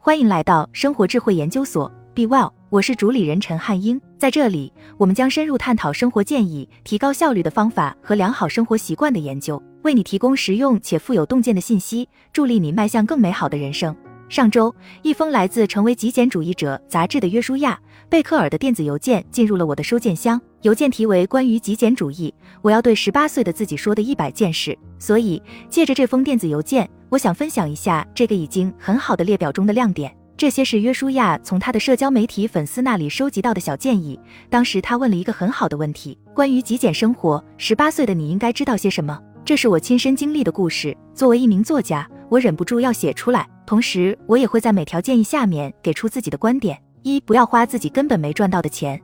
欢迎来到生活智慧研究所，Be Well，我是主理人陈汉英。在这里，我们将深入探讨生活建议、提高效率的方法和良好生活习惯的研究，为你提供实用且富有洞见的信息，助力你迈向更美好的人生。上周，一封来自《成为极简主义者》杂志的约书亚·贝克尔的电子邮件进入了我的收件箱。邮件题为“关于极简主义，我要对十八岁的自己说的一百件事”。所以，借着这封电子邮件，我想分享一下这个已经很好的列表中的亮点。这些是约书亚从他的社交媒体粉丝那里收集到的小建议。当时他问了一个很好的问题：关于极简生活，十八岁的你应该知道些什么？这是我亲身经历的故事。作为一名作家，我忍不住要写出来。同时，我也会在每条建议下面给出自己的观点。一、不要花自己根本没赚到的钱。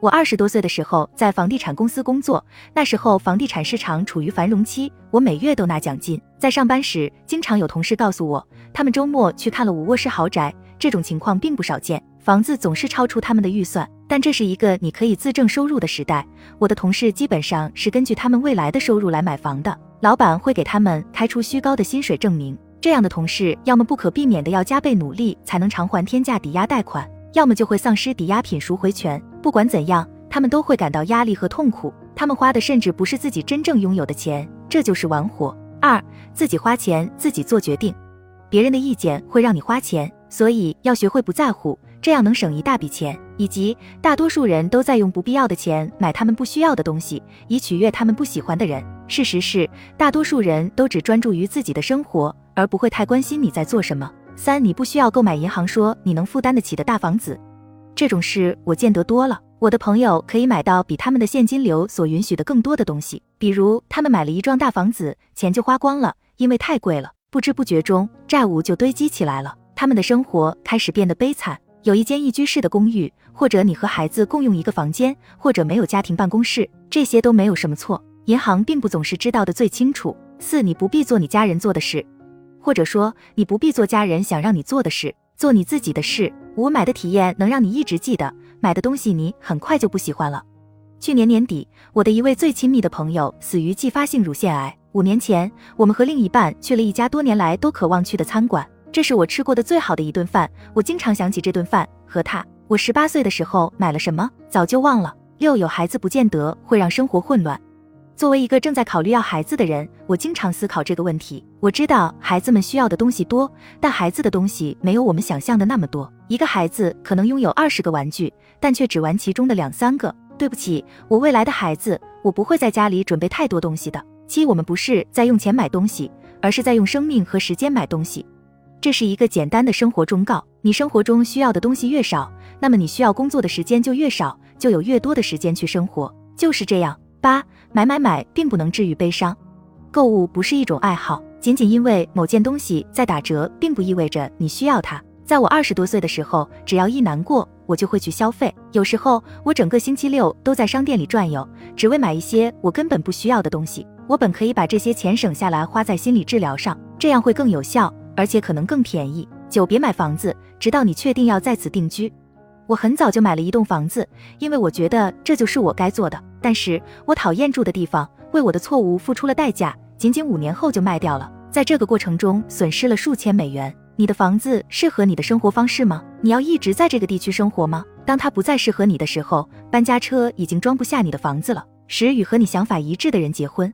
我二十多岁的时候在房地产公司工作，那时候房地产市场处于繁荣期，我每月都拿奖金。在上班时，经常有同事告诉我，他们周末去看了五卧室豪宅，这种情况并不少见，房子总是超出他们的预算。但这是一个你可以自证收入的时代，我的同事基本上是根据他们未来的收入来买房的，老板会给他们开出虚高的薪水证明。这样的同事，要么不可避免的要加倍努力才能偿还天价抵押贷款，要么就会丧失抵押品赎回权。不管怎样，他们都会感到压力和痛苦。他们花的甚至不是自己真正拥有的钱，这就是玩火。二，自己花钱，自己做决定。别人的意见会让你花钱，所以要学会不在乎，这样能省一大笔钱。以及大多数人都在用不必要的钱买他们不需要的东西，以取悦他们不喜欢的人。事实是，大多数人都只专注于自己的生活。而不会太关心你在做什么。三，你不需要购买银行说你能负担得起的大房子，这种事我见得多了。我的朋友可以买到比他们的现金流所允许的更多的东西，比如他们买了一幢大房子，钱就花光了，因为太贵了。不知不觉中，债务就堆积起来了，他们的生活开始变得悲惨。有一间一居室的公寓，或者你和孩子共用一个房间，或者没有家庭办公室，这些都没有什么错。银行并不总是知道的最清楚。四，你不必做你家人做的事。或者说，你不必做家人想让你做的事，做你自己的事。五买的体验能让你一直记得，买的东西你很快就不喜欢了。去年年底，我的一位最亲密的朋友死于继发性乳腺癌。五年前，我们和另一半去了一家多年来都渴望去的餐馆，这是我吃过的最好的一顿饭。我经常想起这顿饭和他。我十八岁的时候买了什么，早就忘了。六有孩子不见得会让生活混乱。作为一个正在考虑要孩子的人，我经常思考这个问题。我知道孩子们需要的东西多，但孩子的东西没有我们想象的那么多。一个孩子可能拥有二十个玩具，但却只玩其中的两三个。对不起，我未来的孩子，我不会在家里准备太多东西的。七，我们不是在用钱买东西，而是在用生命和时间买东西。这是一个简单的生活忠告：你生活中需要的东西越少，那么你需要工作的时间就越少，就有越多的时间去生活。就是这样。八。买买买并不能治愈悲伤，购物不是一种爱好，仅仅因为某件东西在打折，并不意味着你需要它。在我二十多岁的时候，只要一难过，我就会去消费。有时候我整个星期六都在商店里转悠，只为买一些我根本不需要的东西。我本可以把这些钱省下来花在心理治疗上，这样会更有效，而且可能更便宜。九，别买房子，直到你确定要在此定居。我很早就买了一栋房子，因为我觉得这就是我该做的。但是我讨厌住的地方，为我的错误付出了代价，仅仅五年后就卖掉了，在这个过程中损失了数千美元。你的房子适合你的生活方式吗？你要一直在这个地区生活吗？当它不再适合你的时候，搬家车已经装不下你的房子了。十与和你想法一致的人结婚，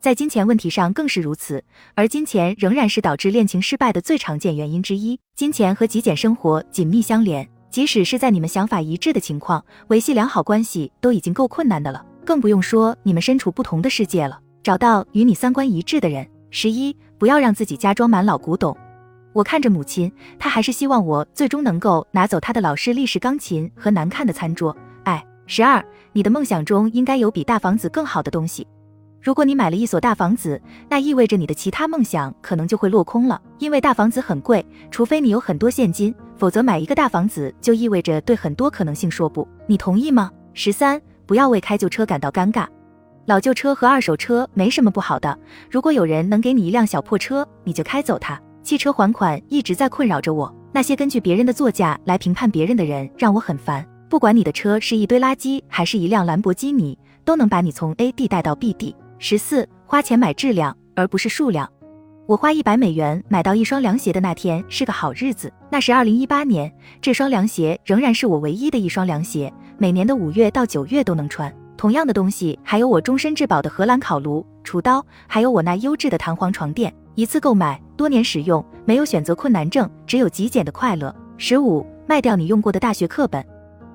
在金钱问题上更是如此，而金钱仍然是导致恋情失败的最常见原因之一。金钱和极简生活紧密相连。即使是在你们想法一致的情况，维系良好关系都已经够困难的了，更不用说你们身处不同的世界了。找到与你三观一致的人。十一，不要让自己家装满老古董。我看着母亲，她还是希望我最终能够拿走她的老式立式钢琴和难看的餐桌。哎，十二，你的梦想中应该有比大房子更好的东西。如果你买了一所大房子，那意味着你的其他梦想可能就会落空了，因为大房子很贵，除非你有很多现金，否则买一个大房子就意味着对很多可能性说不。你同意吗？十三，不要为开旧车感到尴尬。老旧车和二手车没什么不好的，如果有人能给你一辆小破车，你就开走它。汽车还款一直在困扰着我，那些根据别人的座驾来评判别人的人让我很烦。不管你的车是一堆垃圾还是一辆兰博基尼，都能把你从 A 地带到 B 地。十四，花钱买质量而不是数量。我花一百美元买到一双凉鞋的那天是个好日子。那是二零一八年，这双凉鞋仍然是我唯一的一双凉鞋，每年的五月到九月都能穿。同样的东西还有我终身质保的荷兰烤炉、厨刀，还有我那优质的弹簧床垫。一次购买，多年使用，没有选择困难症，只有极简的快乐。十五，卖掉你用过的大学课本。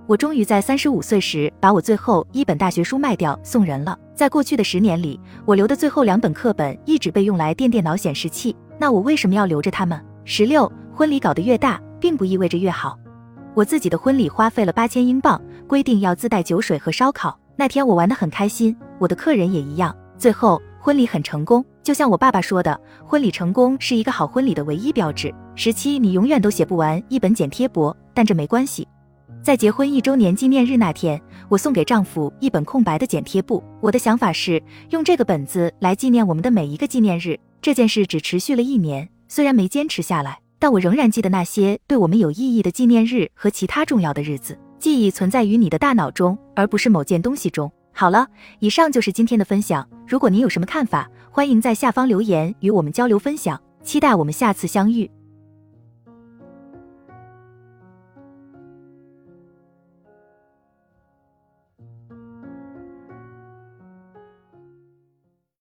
我终于在三十五岁时把我最后一本大学书卖掉送人了。在过去的十年里，我留的最后两本课本一直被用来垫电脑显示器。那我为什么要留着它们？十六，婚礼搞得越大，并不意味着越好。我自己的婚礼花费了八千英镑，规定要自带酒水和烧烤。那天我玩得很开心，我的客人也一样。最后婚礼很成功，就像我爸爸说的，婚礼成功是一个好婚礼的唯一标志。十七，你永远都写不完一本剪贴簿，但这没关系。在结婚一周年纪念日那天，我送给丈夫一本空白的剪贴簿。我的想法是用这个本子来纪念我们的每一个纪念日。这件事只持续了一年，虽然没坚持下来，但我仍然记得那些对我们有意义的纪念日和其他重要的日子。记忆存在于你的大脑中，而不是某件东西中。好了，以上就是今天的分享。如果您有什么看法，欢迎在下方留言与我们交流分享。期待我们下次相遇。